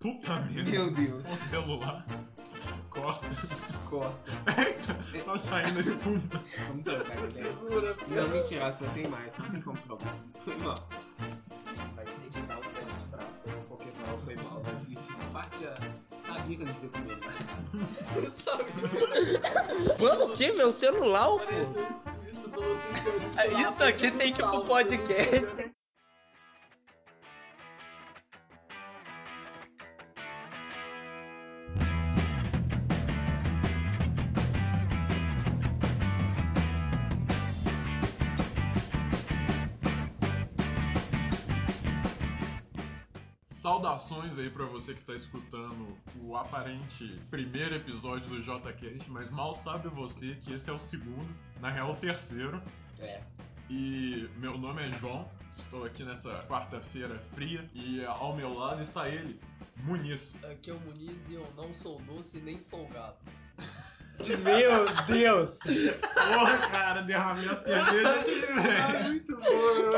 Puta merda. Meu Deus. O celular. Corta. Corta. tá saindo espuma. Vamos trocar de ideia. Segura, Não, mentira, só tem mais. Não tem como trocar. Foi mal. Vai ter que dar um ponto pra Porque mal foi mal. Essa parte já sabia que a gente veio comer mais. Sabe? Mano, o que? Meu celular, pô? É, Isso aqui tem que ir pro podcast. Saudações aí pra você que tá escutando o aparente primeiro episódio do JCast, mas mal sabe você que esse é o segundo, na real o terceiro. É. E meu nome é João, estou aqui nessa quarta-feira fria e ao meu lado está ele, Muniz. Aqui é o Muniz e eu não sou doce nem sou gado. Meu Deus! Porra, cara, derramei a cerveja aqui, velho. muito bom,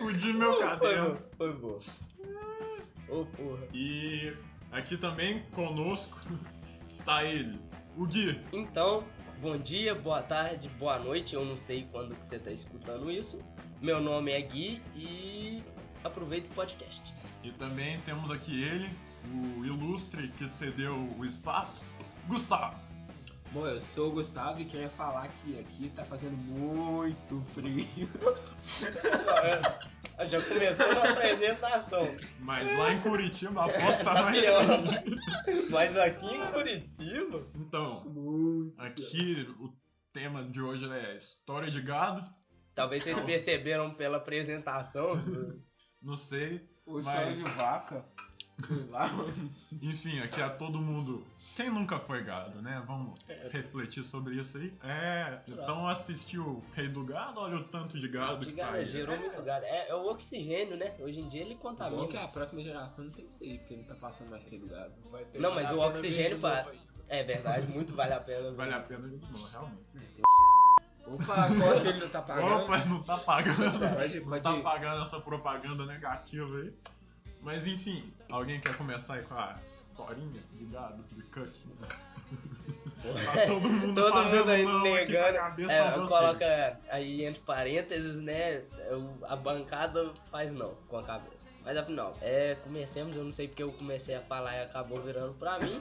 Fudi meu Foi caderno. foi bom. Ô, porra. E aqui também conosco está ele, o Gui. Então, bom dia, boa tarde, boa noite. Eu não sei quando que você tá escutando isso. Meu nome é Gui e aproveita o podcast. E também temos aqui ele, o ilustre que cedeu o espaço, Gustavo. Bom, eu sou o Gustavo e queria falar que aqui tá fazendo muito frio. Já começou na apresentação. Mas lá em Curitiba a aposta tá mais. Mas aqui em Curitiba. Então, Muito. aqui o tema de hoje é história de gado. Talvez vocês perceberam pela apresentação. Não sei. Hoje Mas- de vaca. Sei lá. Enfim, aqui é todo mundo. Quem nunca foi gado, né? Vamos refletir sobre isso aí. É, então assistiu Rei do Gado, olha o tanto de gado De que tá gado, aí. gerou muito gado. É, é o oxigênio, né? Hoje em dia ele Bom contamina. que a próxima geração não tem isso aí, porque não tá passando mais rei do gado. Vai ter Não, mas o a oxigênio passa. É verdade, muito vale a pena. Vale a pena de novo, realmente. Opa, qual que ele não tá pagando? Opa, não tá pagando. Pode, Não tá pagando essa propaganda negativa aí. Mas enfim, alguém quer começar aí com a historinha de gado, de cut? Tá todo mundo Todo fazendo mundo aí negando. cabeça É, coloca aí entre parênteses, né? o- A bancada faz não com a cabeça. Mas afinal, é, comecemos, eu não sei porque eu comecei a falar e acabou virando pra mim.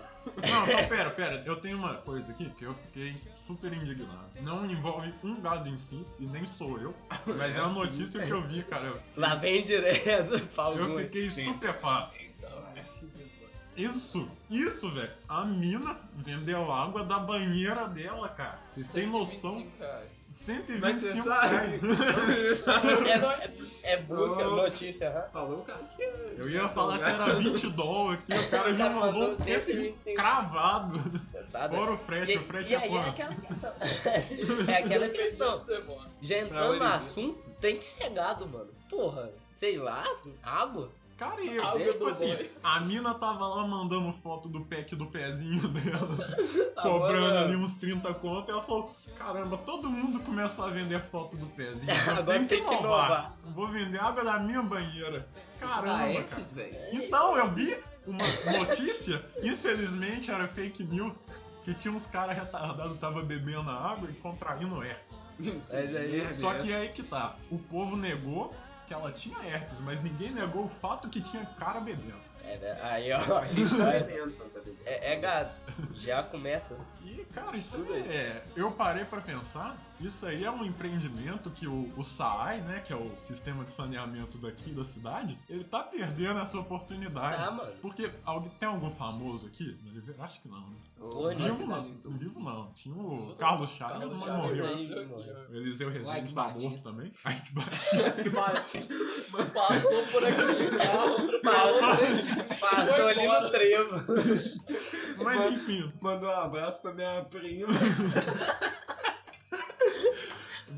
Não, não, pera, pera. Eu tenho uma coisa aqui que eu fiquei super indignado. Não envolve um gado em si, e nem sou eu. Mas é uma notícia que eu vi, cara. Lá vem direto pra eu fiquei estupefato. Isso, isso, velho. A mina vendeu água da banheira dela, cara. Vocês têm noção? 125 reais. Mas você 125 sabe? reais. É, é, é busca, Oh. notícia? Falou cara que é. Eu ia falar que era 20 dólares aqui, o cara já Tá mandou mandando 125 125. cravado. Tá doido? Fora o frete, E, o frete e é aí é aquela questão. é aquela questão. Onde você mora? Já entrando no assunto, tem que ser gado, mano. Porra, sei lá, água. Cara, e eu, Água tipo assim, boy. a mina tava lá mandando foto do pack do pezinho dela, Tá cobrando ali uns 30 conto, e ela falou, caramba, todo mundo começou a vender foto do pezinho, Agora tem que inovar. Eu Vou vender água da minha banheira. Caramba, cara. Então, eu vi uma notícia, infelizmente era fake news, que tinha uns caras retardados tava bebendo água e contraindo herpes. Mas aí. Só que é aí que tá, o povo negou que ela tinha herpes, mas ninguém negou o fato que tinha cara bebendo. É, né? aí, ó. A gente tá bebendo, tá bebendo. É, é gado. Já começa. E, cara, isso é. Eu parei pra pensar, isso aí é um empreendimento que o, o SAAI, né, que é o sistema de saneamento daqui da cidade, ele tá perdendo essa oportunidade. Tá, mano. Porque alguém, tem algum famoso aqui? Acho que não, né? Pô, Vivo não, vivo não. Tinha o Carlos Chaves, Carlos mas Chaves morreu. aí, Morreu. morreu. O Eliseu Rezende Ike tá morto Batista. também. Ike Batista. Que Batista. Passou por aqui de carro. Passou, passou Foi ali embora. no trevo. Mas enfim, Mandou um abraço pra minha prima.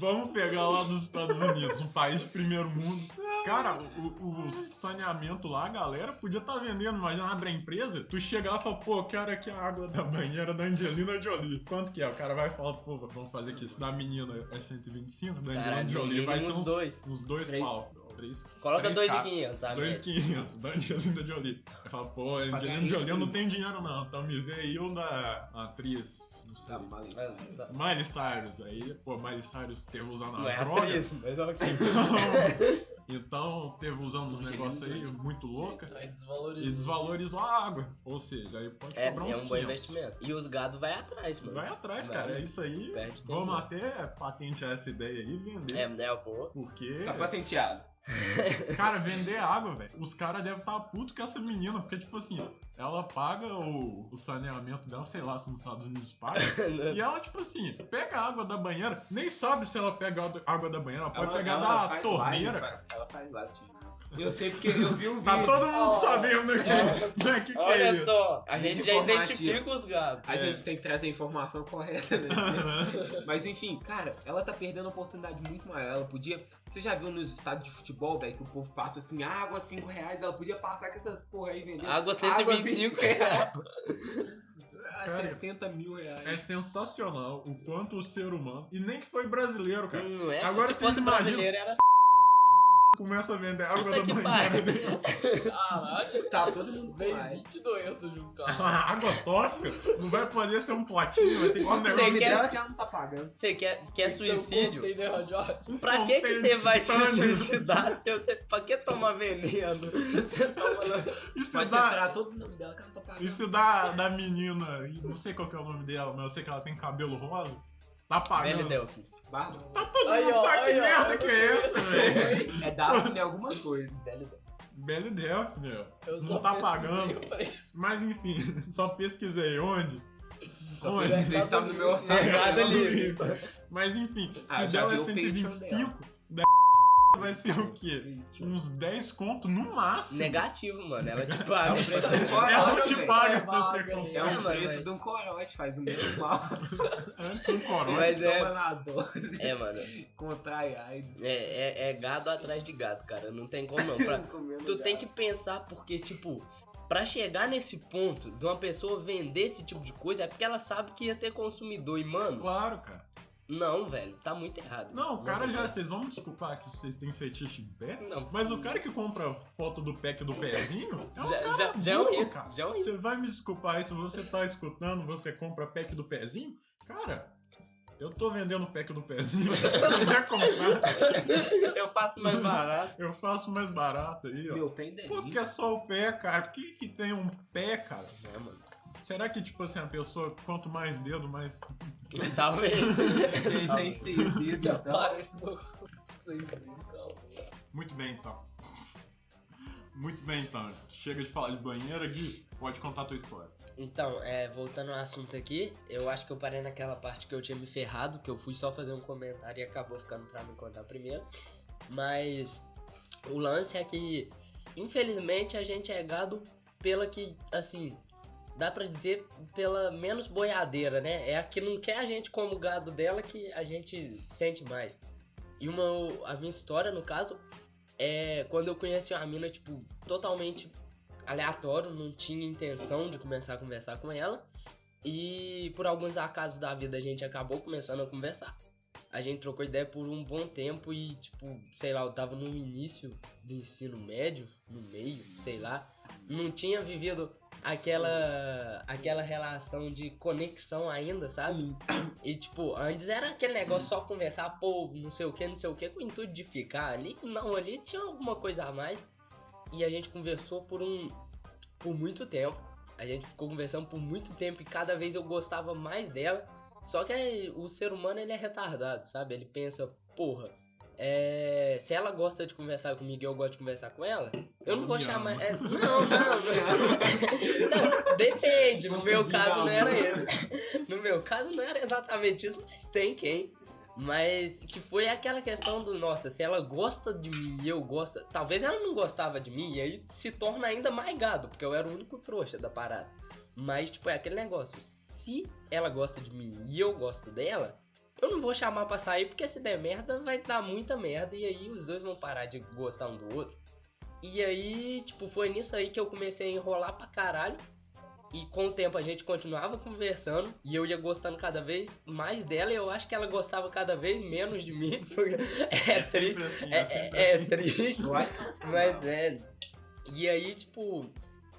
Vamos pegar lá dos Estados Unidos, um país de primeiro mundo. Cara, o, o saneamento lá, a galera podia estar vendendo, imagina, abre a empresa, tu chega lá e fala, pô, eu quero aqui a água da banheira da Angelina Jolie. Quanto que é? O cara vai falar, pô, vamos fazer aqui, se da menina é 125, da Angelina Jolie vai ser uns uns dois. Uns dois Três. pau. três. Coloca três 2,500, sabe? 2,500 da Angelina Jolie. Fala, pô, Angelina Jolie, eu não tenho dinheiro não, então me vê aí um da atriz, não sei. Tá, mal isso. Mas- Miley Cyrus, aí, pô, Miley Cyrus teve usando Não as é drogas. atriz, mas ok. Então, então teve usando uns negócios aí Jolie. muito louca. Aí E desvalorizou. desvalorizou a água. Ou seja, aí pode É, cobrar é um bom 500. investimento. E os gado vai atrás, mano. Vai atrás, Vai. cara. É isso aí. Vamos até patentear essa ideia aí e vender. É, né, pô. Porque, Tá patenteado. cara, vender água, velho. Os caras devem estar putos com essa menina. Porque, tipo assim, ela paga o, o saneamento dela, sei lá se nos Estados Unidos paga. e ela, tipo assim, pega a água da banheira, nem sabe se ela pega a água da banheira, ela pode Ela- pegar ela da torneira. live, ela faz live, tio. Eu sei porque eu vi o vídeo. Tá todo mundo Ó, sabendo aqui. né? Que que é Olha isso? só, a gente já identifica os gados. A É. gente tem que trazer a informação correta, né? Mas enfim, cara, ela tá perdendo uma oportunidade muito maior. Ela podia. Você já viu nos estádios de futebol, velho, que o povo passa assim, água 5 reais, ela podia passar com essas porra aí vendendo. Água 125 reais. Ah, Cara, 70 mil reais. É sensacional o quanto o ser humano. E nem que foi brasileiro, cara. Não é? Agora Se fosse imaginam- brasileiro, era Começa a vender água Puta da que banheira. Caralho, Tá todo mundo live. 20 doenças de um carro. A água tóxica não vai poder ser um platinho, vai ter que ser um negócio. nome quer- que ela não tá pagando. Você quer, quer Então, suicídio? radioativo. Pra que, que você vai se suicidar se você. Pra que tomar veneno? Você toma. Isso Pode dá, censurar todos os nomes dela que ela não tá pagando. isso dá da menina, não sei qual que é o nome dela, mas eu sei que ela tem cabelo rosa. Tá Velho pagando. Delphi. Barba. Tá todo Aí, mundo ó, sabe que aí, ó, merda que é essa, velho. É Daphne alguma coisa. Velho Delphi. Belly Delphine, Eu Não tá pagando. Mas enfim, só pesquisei onde. Só Onde? pesquisei, estava no meu orçamento. Mercado Livre. Mas enfim, Ah, se eu o já dela é vi o Patreon 125, da vai ser o quê? Uns 10 conto no máximo. Negativo, mano. Ela te paga. o preço Ela corote, te velho. paga É pra você comprar. É o preço mas- de um corote, faz o mesmo mal. Antes um corote. Mas é. Na dose, É, mano. contrai AIDS. É, é, é gado atrás de gado, cara. Não tem como não. Pra- tu tem que pensar porque, tipo, pra chegar nesse ponto de uma pessoa vender esse tipo de coisa é porque ela sabe que ia ter consumidor. E, mano, Claro, cara. Não, velho, tá muito errado. Não, o cara já. Vocês vão me desculpar que vocês têm fetiche em pé? Não. Mas o cara que compra foto do pack do pezinho é um Já, cara já, já é um cara. Já é um. Você vai me desculpar se você tá escutando, você compra pack do pezinho? Cara, eu tô vendendo pack do pezinho. Se você quiser comprar, Eu faço mais barato. eu faço mais barato aí, ó. Meu pé é Por que é só o pé, cara? Por que, que tem um pé, cara? É, mano. Será que, tipo assim, a pessoa, quanto mais dedo, mais. Talvez. Você tem seis dedos, então. aparece meu seis dedos, calma. Muito bem, então. Muito bem, então. Chega de falar de banheira, Gui. Pode contar a tua história. Então, é, voltando ao assunto aqui, eu acho que eu parei naquela parte que eu tinha me ferrado, que eu fui só fazer um comentário e acabou ficando pra me contar primeiro. Mas o lance é que, infelizmente, a gente é gado pela que, assim, dá pra dizer pela menos boiadeira, né? É a que não quer a gente como gado dela que a gente sente mais. E uma, a minha história, no caso, é quando eu conheci uma mina, tipo, totalmente aleatório, não tinha intenção de começar a conversar com ela. E por alguns acasos da vida a gente acabou começando a conversar. A gente trocou ideia por um bom tempo e, tipo, sei lá, eu tava no início do ensino médio, no meio, sei lá. Não tinha vivido aquela aquela relação de conexão ainda, sabe? E tipo, antes era aquele negócio só conversar, pô, não sei o que, não sei o que, com o intuito de ficar ali. Não, ali tinha alguma coisa a mais. E a gente conversou por um. por muito tempo. A gente ficou conversando por muito tempo e cada vez eu gostava mais dela. Só que o ser humano ele é retardado, sabe? Ele pensa, porra, é, se ela gosta de conversar comigo e eu gosto de conversar com ela, eu não vou chamar. ama. é, não, não, não. Não, Depende, no meu caso não era isso. No meu caso não era exatamente isso, mas tem quem. Mas que foi aquela questão do, nossa, se ela gosta de mim e eu gosto. Talvez ela não gostava de mim, e aí se torna ainda mais gado, porque eu era o único trouxa da parada. Mas, tipo, é aquele negócio. Se ela gosta de mim e eu gosto dela, eu não vou chamar pra sair, porque se der merda, vai dar muita merda, e aí os dois vão parar de gostar um do outro. E aí, tipo, foi nisso aí que eu comecei a enrolar pra caralho. E com o tempo a gente continuava conversando e eu ia gostando cada vez mais dela e eu acho que ela gostava cada vez menos de mim. Porque é, É tri- assim, é, é é- é assim. triste. Mas é. E aí, tipo,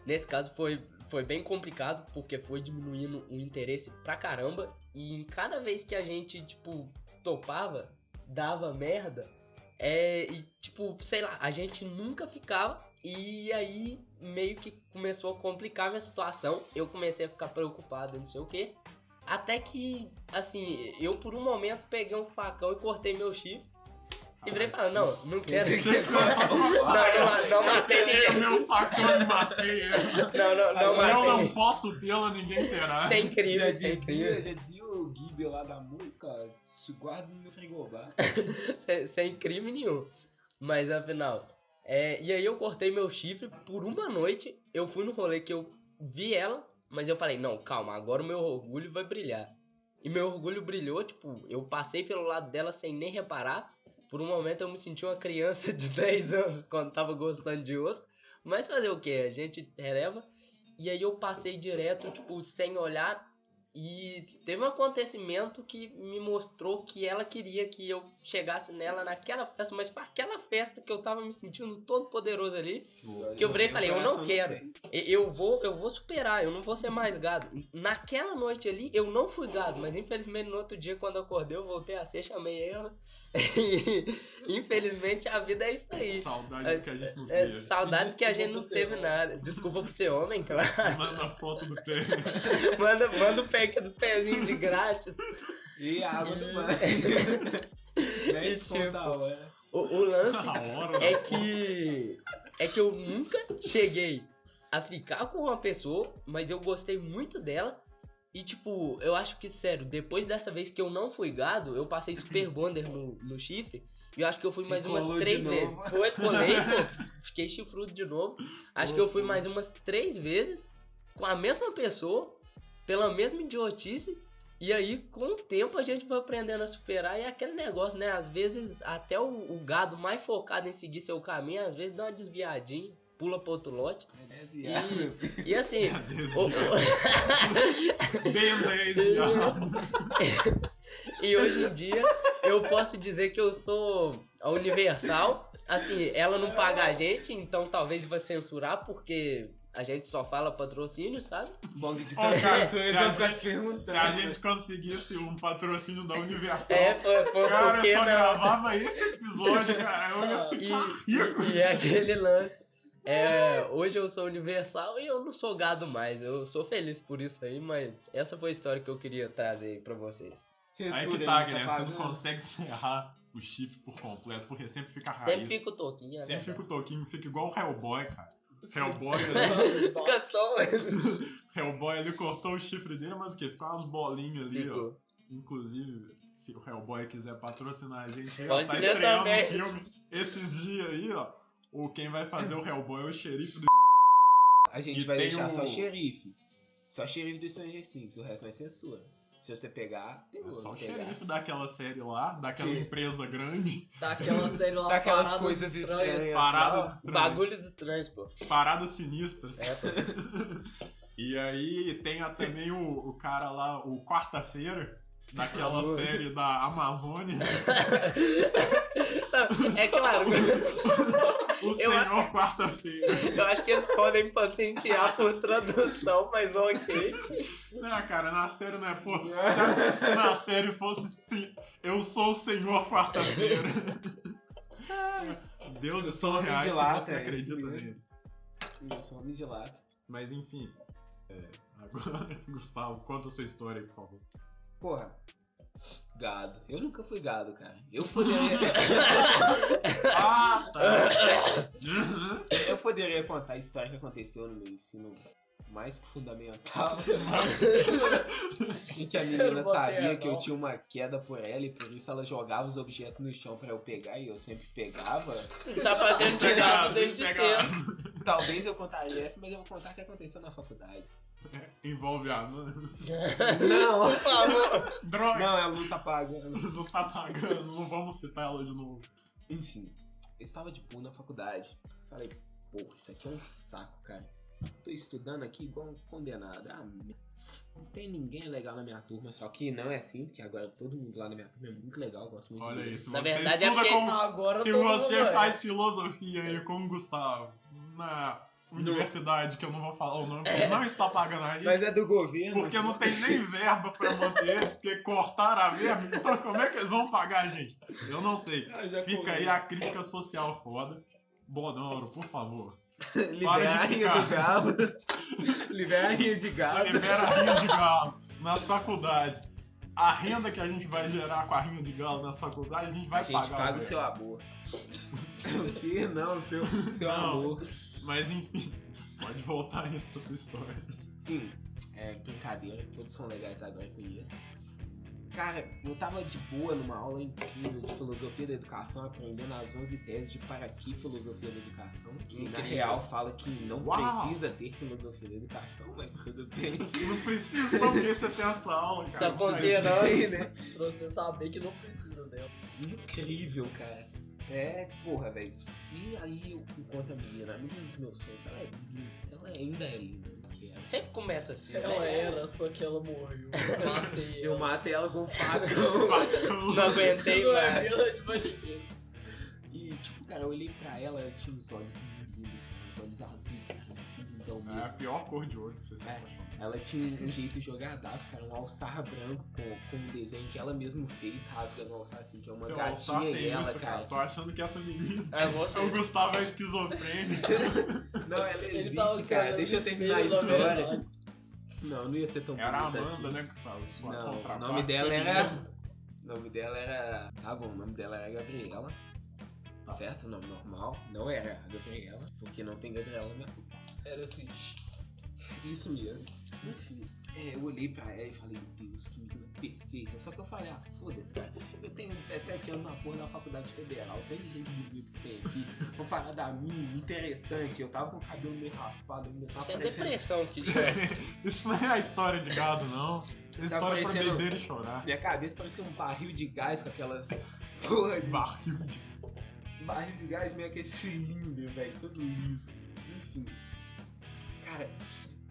nesse caso foi, foi bem complicado, porque foi diminuindo o interesse pra caramba. E em cada vez que a gente, tipo, topava, dava merda. É, e tipo, sei lá, a gente nunca ficava. E aí meio que começou a complicar minha situação. Eu comecei a ficar preocupado, não sei o que. Até que, assim, eu por um momento peguei um facão e cortei meu chifre. E virei e falei, não, não quero. Não, não, não matei Eu ninguém. meu facão e matei. Não, não, não eu não matei. posso tê-la, ninguém terá. Sem crime, já sem crime. dizia, já dizia o Gibi lá da música, guarda no frigobar. sem, sem crime nenhum. Mas afinal. É, e aí eu cortei meu chifre por uma noite. Eu fui no rolê que eu vi ela, mas eu falei, não, calma, agora o meu orgulho vai brilhar. E meu orgulho brilhou, tipo, eu passei pelo lado dela sem nem reparar. Por um momento eu me senti uma criança de 10 anos quando tava gostando de outro. Mas fazer o que? A gente releva. E aí eu passei direto, tipo, sem olhar. E teve um acontecimento que me mostrou que ela queria que eu chegasse nela naquela festa, mas foi aquela festa que eu tava me sentindo todo poderoso ali. Que eu virei e falei, eu não quero. Eu vou, eu vou superar, eu não vou ser mais gado. Naquela noite ali, eu não fui gado, mas infelizmente no outro dia, quando eu acordei, eu voltei a ser, chamei ela. E infelizmente a vida é isso aí. Saudade que a gente não É, teve. saudades E que a gente não teve homem. nada. Desculpa por ser homem, claro. Manda a foto do pé. Manda, manda o pack do pezinho de grátis. E a água do mar. 10 tipo, conto a hora. O, o lance hora. é que. É que eu nunca cheguei a ficar com uma pessoa, mas eu gostei muito dela. E, tipo, eu acho que, sério, depois dessa vez que eu não fui gado, eu passei super bonder no, no chifre. E eu acho que eu fui mais E umas três novo. vezes. Foi, colei, pô, fiquei chifrudo de novo. Acho que eu fui mais umas três vezes com a mesma pessoa, pela mesma idiotice. E aí, com o tempo, a gente vai aprendendo a superar. E é aquele negócio, né? Às vezes, até o, o gado mais focado em seguir seu caminho, às vezes dá uma desviadinha, pula pro outro lote. É desviado. E, e assim, o- o- Bem 10 já. E hoje em dia eu posso dizer que eu sou a Universal. Assim, ela não paga a gente, então talvez vai censurar, porque a gente só fala patrocínio, sabe? Bong de cara, transmissões, se eu ficar se perguntando. Se a gente conseguisse um patrocínio da Universal, É, foi, foi cara, porque eu só não. gravava esse episódio, cara. Eu ia E, ficar rico. e, e é aquele lance. É, hoje eu sou universal e eu não sou gado mais. Eu sou feliz por isso aí, mas essa foi a história que eu queria trazer aí pra vocês. Aí Censura que tá, aí, Guilherme. Você não consegue serrar o chifre por completo, porque sempre fica raiz. Sempre fica o toquinho, né? Sempre fica o toquinho, fica igual o Hellboy, cara. Hellboy, Fica. Hellboy ele cortou o chifre dele, mas o que? Ficou umas bolinhas ali, ó. Ficou. Inclusive, se o Hellboy quiser patrocinar a gente, Pode ó, tá ser estreando também. um filme esses dias aí, ó. O quem vai fazer o Hellboy é o xerife do. A gente E vai deixar o- só xerife. Só xerife do Stranger Things, o resto não é censura. Se você pegar, É pegou. só não o pegar. xerife daquela série lá, daquela Que- empresa grande. Daquela série lá, Daquelas Paradas coisas estranhas. Paradas lá. estranhas. Bagulhos estranhos, pô. Paradas sinistras. É, pô. E aí tem a- também o, o cara lá, o Quarta-feira, daquela Amor. série da Amazônia. É claro, O Senhor Quarta-feira. eu acho que eles podem patentear por tradução, mas ok. Não, cara, na série não é, pô. Se, na série fosse sim, eu sou o Senhor Quarta-feira. Deuses são homem de reais lata, você é acredita neles. Eu sou homem de lata. Mas enfim. é, agora, Gustavo, conta a sua história aí, por favor. Porra. Gado. Eu nunca fui gado, cara. Eu poderia. Ah, tá. Eu poderia contar a história que aconteceu no meu ensino mais que fundamental. que a menina sabia que eu tinha uma queda por ela e por isso ela jogava os objetos no chão pra eu pegar e eu sempre pegava. Tá fazendo de desde cedo. Talvez eu contaria essa, mas eu vou contar o que aconteceu na faculdade. Envolve a. Não! Por favor. Droga! Não, ela não tá pagando. Não tá pagando, não vamos citar ela de novo. Enfim, eu estava de boa na faculdade. Falei, porra, isso aqui é um saco, cara. tô estudando aqui igual um condenado. Ah, não tem ninguém legal na minha turma, só que não é assim, que agora todo mundo lá na minha turma é muito legal, eu gosto muito Olha isso. Na verdade, é porque- com- Agora Se você mundo é. faz filosofia aí com o Gustavo na universidade, que eu não vou falar o nome, porque não está pagando a gente. Mas é do governo. Porque não tem nem verba pra manter eles, porque cortaram a verba. Então, como é que eles vão pagar a gente? Eu não sei. Ah, já Fica aí a crítica social foda. Bonoro, por favor. Libera a rinha do galo. Libera a rinha de galo. Libera a rinha de galo nas faculdades. A renda que a gente vai gerar com a rinha de galo nas faculdades, a gente vai a gente pagar. paga o seu aborto. o que? Não, o seu, seu Não. amor. Mas enfim, pode voltar aí pra sua história. Enfim, é brincadeira, todos são legais agora com isso. Cara, eu tava de boa numa aula incrível de filosofia da educação, aprendendo as 11 teses de para que filosofia da educação, que na Incrível. real fala que não Uau! precisa ter filosofia da educação, mas tudo bem. Não precisa não, porque você tem essa aula, cara. Tá. Bem, né? Pra você saber que não precisa dela. Incrível, cara. É, porra, velho. E aí eu encontro a menina, a menina dos meus sonhos, ela é linda, ela ainda é linda, eu quero. Sempre começa assim, Ela né? era, só que ela morreu. Matei Eu ela. matei ela com um facão. Não aguentei não é vila de. E, tipo, cara, eu olhei pra ela, ela tinha os olhos muito lindos, os olhos azuis, cara, que lindão É a mesmo. pior cor de olho pra você se É. Ela tinha um jeito jogadaço, cara, um all-star branco com, com um desenho que ela mesma fez, rasgando um all-star assim, que é uma Seu gatinha tem e ela, isso, cara. Tô achando que essa menina. Ah, eu vou O Gustavo é esquizofrênico. Não, ela Ele existe, tá cara, deixa eu o terminar a história. Não, não ia ser tão Era a bonita Amanda, assim. né, Gustavo? Sua Não, o nome dela era. O nome dela era. Tá bom, o nome dela era Gabriela. Tá. Certo? O nome normal. Não era a Gabriela, porque não tem Gabriela na minha Era assim. Isso mesmo. Enfim, é, eu olhei pra ela e falei, meu Deus, que menina perfeita. Só que eu falei, ah, foda-se, cara. Eu tenho 17 anos na porra da faculdade federal. Tem de gente bonita que tem aqui. Uma parada a mim, interessante. Eu tava com o cabelo meio raspado ainda. Tava Isso é parecendo... depressão que Isso não é a história de gado, não. Isso é Tá história pra parecendo- beber e chorar. Minha cabeça parecia um barril de gás com aquelas. Porra, de Barril de. barril de gás meio aquele cilindro, velho, todo liso. Enfim. Cara,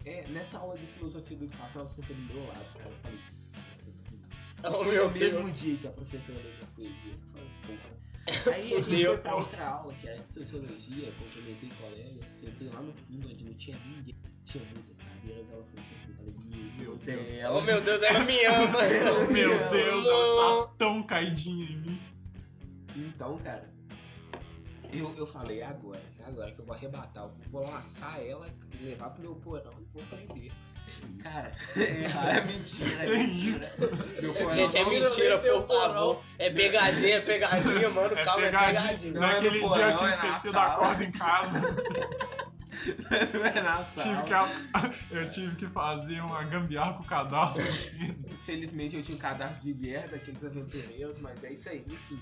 é, nessa aula de filosofia da educação, ela sentou do meu lado, cara. Eu falei, tá do. Oh, meu no mesmo Deus. dia que a professora leu as poesias. Eu falei, porra. Aí a gente foi pra outra aula, que era de sociologia, complementei colegas, sentei lá no fundo onde não tinha ninguém. Tinha muitas cadeiras, ela foi sentada. Falei, meu Deus, Deus. é ela. Oh meu Deus, ela me ama. Meu Deus, ela está tão caidinha em mim. Então, cara, eu, eu falei, é agora, é agora que eu vou arrebatar. Eu vou laçar ela, levar pro meu porão e vou prender. Cara, é, é mentira, é Que mentira. Porão Gente, é mentira, por favor. É pegadinha, é pegadinha, mano. É Calma, é pegadinha. pegadinha. Não é Naquele no dia eu porão, tinha é esquecido a corda em casa. não é na tive que, eu tive que fazer uma gambiarra com o cadastro. Infelizmente eu tinha um cadastro de guerra daqueles aventureiros, mas é isso aí, enfim.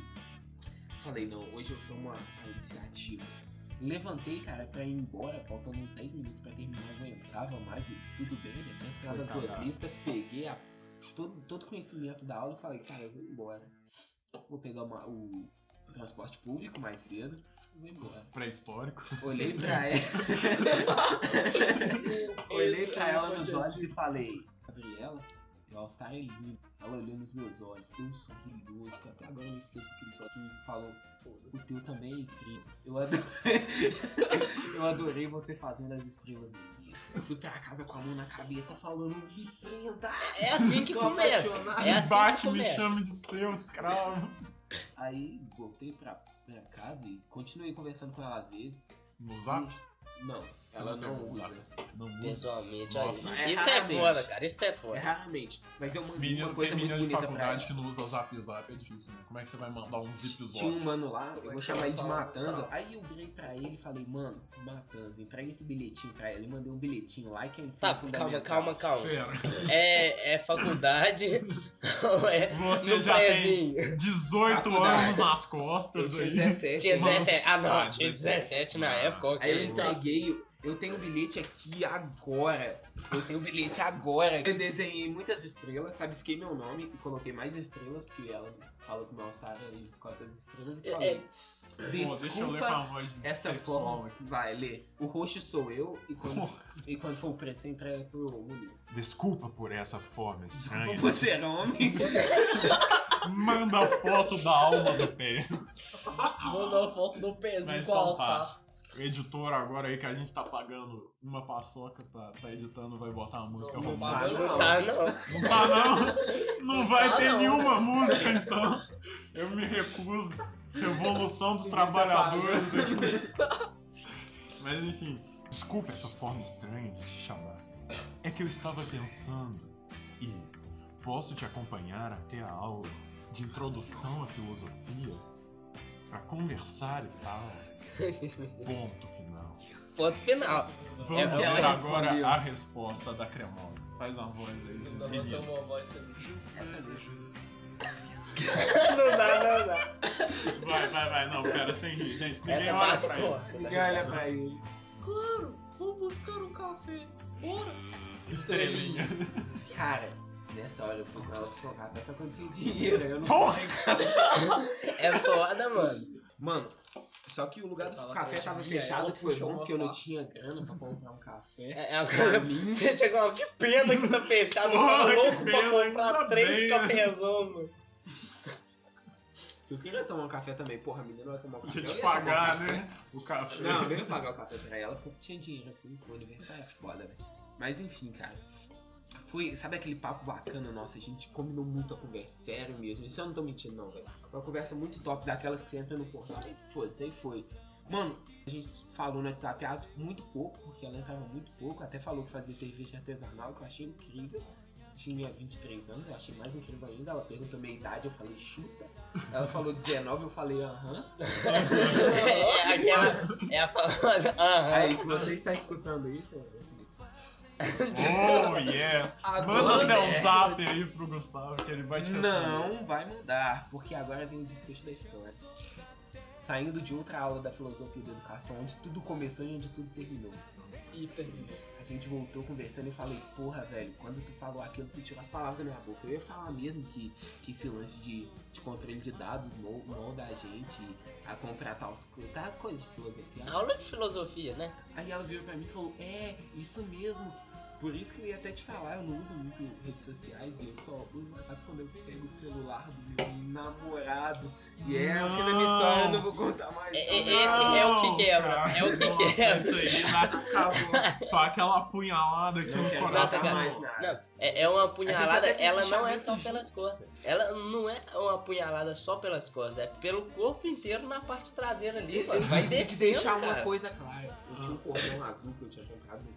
Falei, não, hoje eu tomo a, a iniciativa. Levantei, cara, pra ir embora, faltando uns 10 minutos pra terminar, eu não aguentava mais e tudo bem, já tinha assinado as duas listas, peguei a- todo, todo conhecimento da aula e falei, cara, eu vou embora. Vou pegar uma- o transporte público mais cedo e vou embora. Pré-histórico. Olhei pra ela. Olhei pra ela nos olhos e falei, Gabriela, All-Star é lindo. Ela olhou nos meus olhos, deu um sorriso que até agora eu não esqueço aquele sorriso e falou, o teu também é incrível. Eu adorei, eu adorei você fazendo as estrelas no dia. Eu fui pra casa com a mão na cabeça falando, me prenda! É assim que começa. apaixonado. É assim Bate, que me começa. chame de seu escravo. Aí voltei pra, pra casa e continuei conversando com ela às vezes. No zap? Não, Você ela não não usa. zap. Não usa. Pessoalmente, Nossa, é Isso é foda, cara. Isso é É foda. raramente. Mas eu mandei Menino, uma coisa tem muito menina de bonita pra ela. faculdade que não usa zap zap, é difícil, né? Como é que você vai mandar um zip Tinha zop? um mano lá, Como eu é vou chamar ele de Matanza. Aí eu virei pra ele e falei, mano, Matanza, entrega esse bilhetinho pra ela. E mandei um bilhetinho lá que é Tá, calma, calma, calma. Pera, É, é faculdade ou é você já tem prézinho? 18 Faculdade. anos nas costas tinha aí. 17. Tinha mano. 17. Ah, não, tinha 17 na ah, época, Aí eu ok. Eu tenho um bilhete aqui agora. Eu tenho um bilhete agora. Eu desenhei muitas estrelas, rabisquei meu nome e coloquei mais estrelas, porque ela falou que o mal estava ali por causa das estrelas e É, falei. Pô, deixa eu ler com a Desculpa voz essa forma. aqui. Vai, lê. O roxo sou eu e quando, e quando for o preto você entrega pro Muniz. Desculpa por essa forma Desculpa por ser homem. Manda foto da alma do pé. Manda uma foto do pezinho com então a tá. All-Star. O editor agora aí que a gente tá pagando uma paçoca pra tá editando vai botar uma música Não, não romântica. paga, não. Tá, não. Não tá não. Não vai tá, ter não. nenhuma música então. Eu me recuso. Revolução dos tá trabalhadores aqui. Mas enfim. Desculpa essa forma estranha de te chamar. É que eu estava pensando e posso te acompanhar até a aula de introdução à filosofia pra conversar e tal. Ponto final. Ponto final. Vamos É, ver agora respondeu. a resposta da cremosa. Faz a voz aí Não ser menino. uma voz. Essa mesmo. não dá, não dá. Vai, vai, vai. Não, pera, sem rir, gente. Ninguém Essa olha parte pra ele. corta. Ninguém olha pra ele. Claro, vou buscar um café. Bora. Estrelinha. Cara, nessa hora eu fui com ela buscar um café, só que eu não tinha dinheiro. Eu não Porra! É foda, mano. Mano, só que o lugar do Tava café tava fechado, que foi bom, porque eu não tinha grana pra comprar um café. É é uma coisa. Mim. Você chegou, que pena que tá fechado. Eu tava que louco pra comprar três né? cafezão, mano. Eu queria tomar um café também. Porra, a menina vai tomar um café. Eu tomar um pagar, né? O café. Não, eu ia pagar o café pra ela porque eu tinha dinheiro assim, o aniversário é foda, velho. Mas enfim, cara. Foi, sabe aquele papo bacana nossa? A gente combinou muito a conversa, sério mesmo. Isso eu não tô mentindo, não, velho. Foi uma conversa muito top, daquelas que você entra no portal e foda-se, aí foi. Mano, a gente falou no WhatsApp as muito pouco, porque ela entrava muito pouco. Até falou que fazia cerveja artesanal, que eu achei incrível. Tinha 23 anos, eu achei mais incrível ainda. Ela perguntou minha idade, eu falei chuta. Ela falou 19, eu falei aham. É aquela. É a famosa. Aham. Aí, se você está escutando isso, eu Oh, yeah. Agora Manda seu é. zap aí pro Gustavo que ele vai te responder. Não vai mudar, porque agora vem o desfecho da história. Saindo de outra aula da filosofia da educação, onde tudo começou e onde tudo terminou. E terminou. A gente voltou conversando e falei, porra, velho, quando tu falou aquilo, tu tirou as palavras da minha boca. Eu ia falar mesmo que, que esse lance de, de controle de dados mol- molda a gente a comprar tal tá coisa de filosofia. Aula de filosofia, né? Aí ela virou pra mim e falou, é, isso mesmo. Por isso que eu ia até te falar, eu não uso muito redes sociais e eu só uso WhatsApp quando eu pego o celular do meu namorado. E é o fim da minha história, eu não vou contar mais. É- não. é- esse é o que quebra, cara. é o que Nossa, quebra. Isso aí dá Acabou. pra aquela apunhalada aqui Não quero. Nossa, cara. mais nada. Não, é, é uma apunhalada, ela não é só pelas costas. Ela não é uma apunhalada só pelas costas, é pelo corpo inteiro na parte traseira ali. Vai tem que descendo, deixar uma cara. coisa clara. Eu tinha um cordão azul que eu tinha comprado no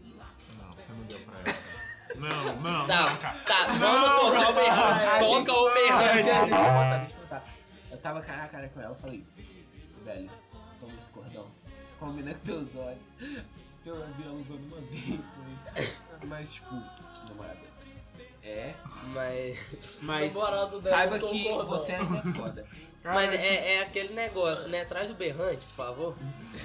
Não, não, Tá, não, cara. tá, Não, vamos tocar o berrante. Toca o berrante. deixa eu contar, deixa eu contar. Eu tava cara a cara com ela, eu falei, velho, toma esse cordão. Combina com teus olhos. Eu vi ela usando uma vez, né? mas tipo, namorada. É, Mas, mas Namorado dela saiba usou que cordão. você ainda é foda. Cara, mas é, é aquele negócio, né? Traz o berrante, por favor.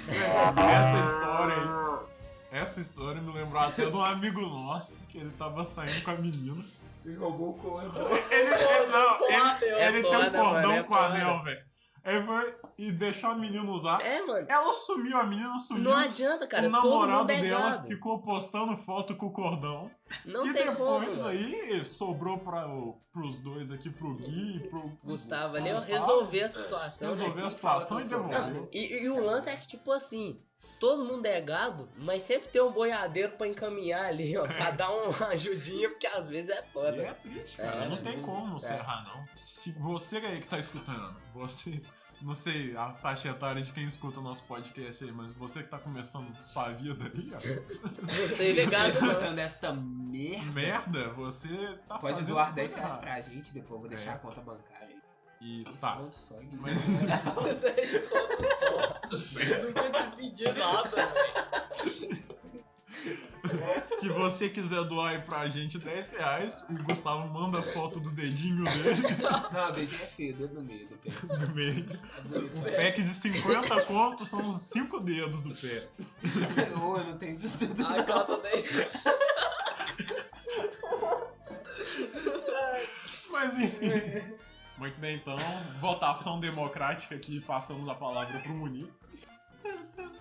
Essa história aí. Essa história me lembrou até de um amigo nosso que ele tava saindo com a menina. Você roubou o cordão. Ele, ele- não, Com ele, ele tem um cordão mano, com anel, velho. Aí foi e deixou a menina usar. É, mano. Ela sumiu, a menina sumiu. Não adianta, cara. o Todo namorado mundo é dela ficou postando foto com o cordão. Não e tem como. depois mano. aí sobrou pra, pros dois aqui, pro Gui e pro, pro Gustavo ali, Gustavo, resolver a situação. né? Resolveu a situação e devolveu. E, e o lance é que, tipo assim, todo mundo é gado, mas sempre tem um boiadeiro pra encaminhar ali, ó, pra dar uma ajudinha, porque às vezes é E foda. é triste, cara. É, não tem não- como é. você errar, não. Se você aí que tá escutando, você. Não sei a faixa etária de quem escuta o nosso podcast aí, mas você que tá começando sua vida aí, ó. Você Tá gado, escutando esta merda? Merda, você tá Pode fazendo doar coisa 10 reais pra gente, depois eu vou deixar É. a conta bancária aí. E Esse tá. Mas 10 conto só. Eles não vão te pedir nada, velho. se você quiser doar aí pra gente 10 reais, o Gustavo manda a foto do dedinho dele, Não, o dedinho é feio, dedo no meio do pé. do meio. O pack de 50 contos são os 5 dedos do pé. Ô, eu não tenho isso tudo. A cada 10 Mas enfim. Muito bem, então, votação democrática aqui, passamos a palavra pro Muniz.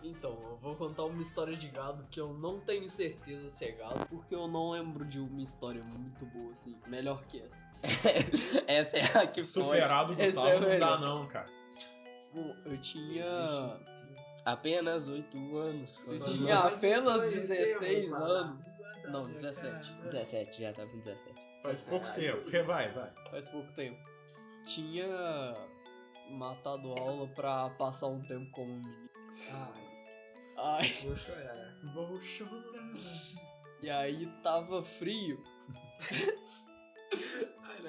Então, eu vou contar uma história de gado que eu não tenho certeza se é gado, porque eu não lembro de uma história muito boa, assim, melhor que essa. Essa é a que foi. Superado Gustavo é não dá não, cara. Bom, eu tinha. Apenas 8 anos. Eu quando- tinha apenas Conhecemos, 16 lá. anos. Não, 17. 17, já tava com 17. Faz pouco tempo, porque vai, vai. Faz pouco tempo. Tinha matado aula pra passar um tempo como menino. Ai, Ai, vou chorar. Vou chorar. e aí tava frio.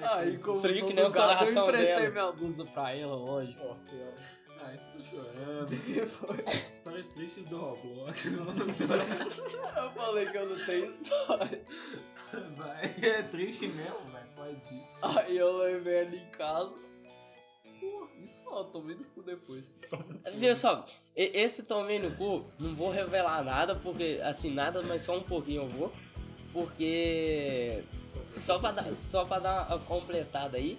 Ai, Aí, como Frio que nem o eu emprestei dela. minha blusa pra ela, lógico. Nossa senhora. Ai, estou chorando. Depois Histórias tristes do Roblox. eu falei que eu não tenho história. Vai, é triste mesmo, vai, ir. Aí eu levei ela em casa. E só, tomei no cu depois. Viu só, esse tomei no cu, não vou revelar nada, porque, assim, nada, mas só um pouquinho eu vou. Porque. Só pra dar, só pra dar uma completada aí,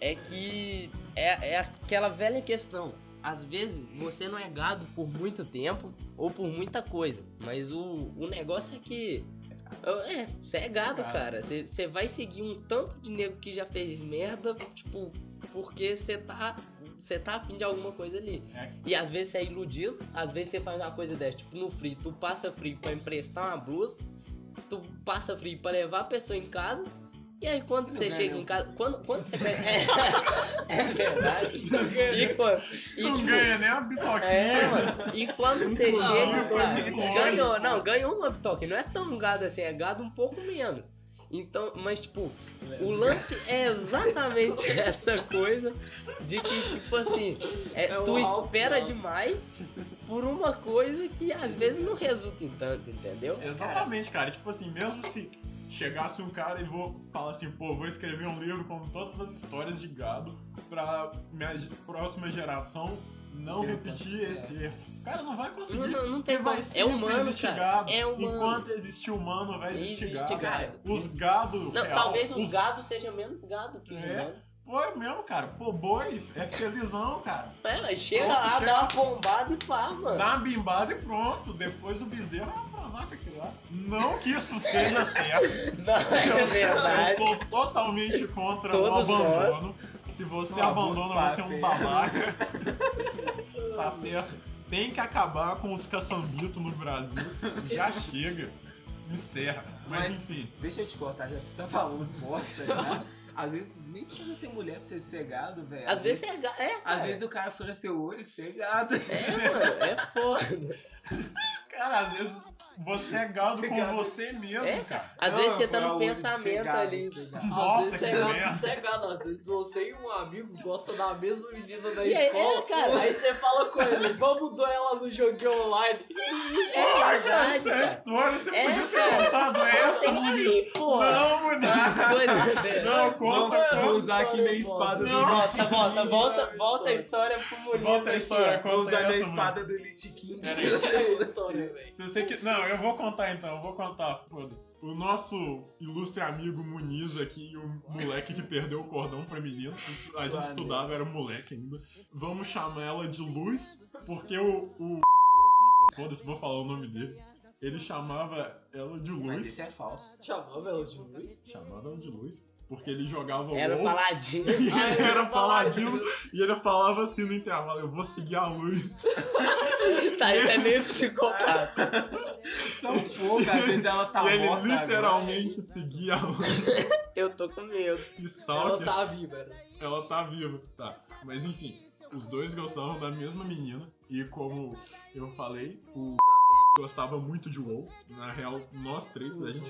é que é, é aquela velha questão. Às vezes você não é gado por muito tempo ou por muita coisa, mas o, o negócio é que. É, você é gado, cara. Você vai seguir um tanto de nego que já fez merda, tipo, porque você tá. Você tá afim de alguma coisa ali. É. E às vezes você é iludido, às vezes você faz uma coisa dessa, tipo no free, tu passa free pra emprestar uma blusa, tu passa free pra levar a pessoa em casa, e aí quando Não você ganha chega nem em casa, quando, quando você pega. É, é verdade. E quando. E, Não tipo, ganha nem a bitoquinha. é, mano. E quando você chega, cara, ganhou, não, ganhou uma bitoque. Não é tão gado assim, é gado um pouco menos. Então, mas tipo, o lance é exatamente essa coisa de que, tipo assim, é, É tu espera demais por uma coisa que às vezes não resulta em tanto, entendeu? Exatamente, cara. Tipo assim, mesmo se chegasse um cara e vou falar assim, pô, vou escrever um livro com todas as histórias de gado pra minha próxima geração não Tenta. repetir esse erro. Cara, não vai Não, conseguir. não, não tem Porque vai É humano, existir cara. gado. É humano. Enquanto existir humano, vai existir Existe gado. gado. Os gado. Não, real, talvez os gados sejam menos gado que os É. humanos. Pô, é mesmo, cara. Pô, boi é felizão, cara. É, mas chega Pronto, lá, chega. dá uma bombada e faz, mano. Dá uma bimbada e pronto. Depois o bezerro lá. Não que isso seja certo. Não, é Eu verdade. sou totalmente contra Todos o abandono. Se você Um abandona, você é um babaca. tá certo? Tem que acabar com os caçambitos no Brasil. Já chega. Encerra. Mas, Mas- enfim. Deixa eu te cortar, já você tá falando bosta, né? Às vezes nem precisa ter mulher pra ser gado, velho. Às vezes é gado. É, Às cara. vezes o cara fura seu olho e ser gado. É, mano, é foda. Cara, às vezes você é gado com Gado. você mesmo, É, cara. Às Não, vezes você tá no ser pensamento gado, ali. gado. Às Nossa, vezes você é gado, merda. você é gado, às vezes você e um amigo gostam da mesma menina da E aí, escola. é, cara. Aí você fala com ele, vamos doar ela no joguinho online. É Cara, verdade, essa é a cara. história. Você É, podia ter cara. contado essa, pô. Não, Muniz. As coisas dessas. Não, conta, Não, conta. Vou usar aqui minha espada do. Volta, volta, volta, volta a história. pro Muniz. Volta a história, conta Vou usar minha essa, espada do Elite 15. Peraí. É história, velho. Se você. Não, eu vou contar então, eu vou contar. Foda-se. O nosso ilustre amigo Muniz aqui, o moleque que perdeu o cordão pra menina. isso- A gente estudava, era moleque ainda. Vamos chamar ela de Luz, porque o. o... Foda-se, vou falar o nome dele. Ele chamava ela de Mas Luz. isso é falso. Chamava ela de luz? Chamava ela de Luz. Porque ele jogava Era WoW paladino. e ele Ah, era paladino e ele falava assim no intervalo, eu vou seguir a luz. Tá, isso é meio psicopata. Só um pouco, às vezes ela tá e ele morta literalmente seguia a luz. Eu tô com medo. Ela Stalker. tá viva, né? Ela tá viva, tá. Mas enfim, os dois gostavam da mesma menina. E como eu falei, o gostava muito de WoW. Na real, nós três, a gente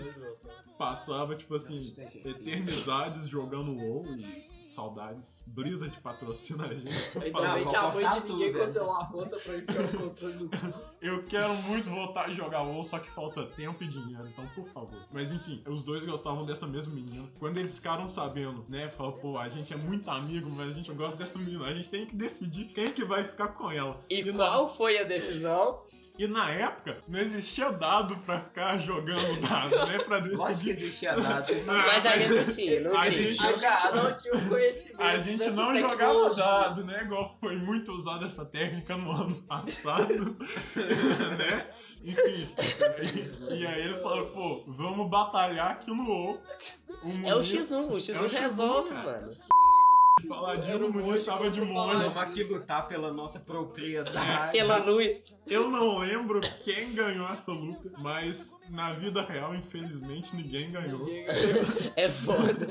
passava, tipo assim, eternidades jogando WoW e saudades. Blizzard patrocina a gente. Ainda bem que a mãe de ninguém tudo, cancelou a conta pra enfiar o controle no cu. Eu quero muito voltar a jogar WoW, só que falta tempo e dinheiro, então por favor. Mas enfim, os dois gostavam dessa mesma menina. Quando eles ficaram sabendo, né, falaram, pô, a gente é muito amigo, mas a gente gosta dessa menina. A gente tem que decidir quem que vai ficar com ela. E na- qual foi a decisão? E na época, não existia dado pra ficar jogando dado, né? Pra Lógico que decidir. existia dado. Vocês sabem. Mas ainda não tinha, não A tinha. gente- A gente não tinha o conhecimento. A gente dessa não jogava dado, né? Igual foi muito usada essa técnica no ano passado, né? Enfim. E, e aí eles falaram, pô, vamos batalhar aqui no. O É o Muniz- X1, o É o X1 X1, resolve, cara. mano. Paladino, um monte estava de monge. Vamos aqui lutar pela nossa propriedade. Pela luz. Eu não lembro quem ganhou essa luta, mas na vida real, infelizmente, ninguém ganhou. Ninguém ganhou. É foda.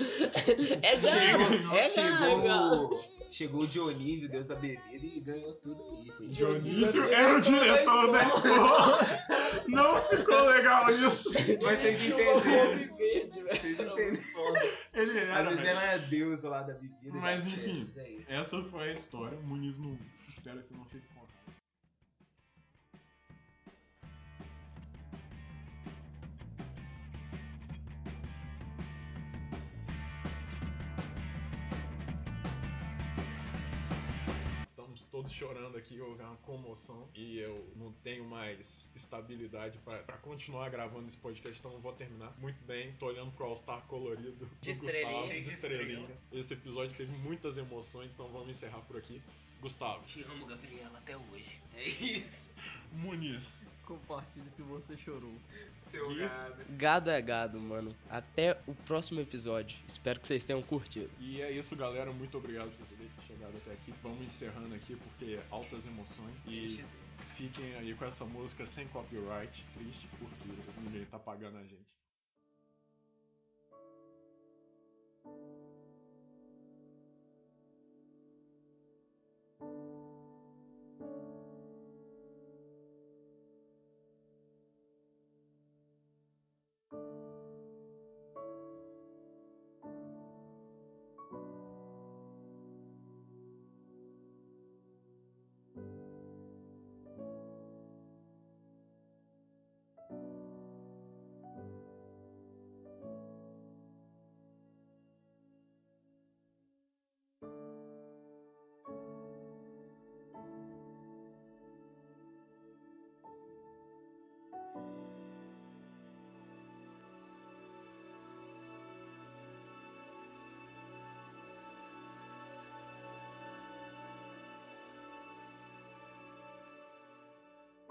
É gado, é Chegou, chegou o Dionísio, deus da bebida, e ganhou tudo isso. Dionísio era o diretor da escola. Não ficou legal isso. Mas vocês entenderam. fome verde, velho. Vocês Era entenderam. Ele Às era, vezes velho. ela é a deusa lá da bebida. e Mas, enfim. é. Essa foi a história. Muniz não. Espero que você não fique todos chorando aqui, houve uma comoção e eu não tenho mais estabilidade pra pra continuar gravando esse podcast, então eu vou terminar. Muito bem, tô olhando pro All-Star colorido do De Gustavo, estrelinha. de Cheio de estrelinha. Esse episódio teve muitas emoções, então vamos encerrar por aqui. Gustavo, Te amo, Gabriela, até hoje. É isso. Muniz, Compartilhe se você chorou. Seu Gui. gado. Gado é gado, mano. Até o próximo episódio. Espero que vocês tenham curtido. E é isso, galera. Muito obrigado por vocês chegado até aqui. Vamos encerrando aqui porque altas emoções. E fiquem aí com essa música sem copyright. Triste porque ninguém tá pagando a gente.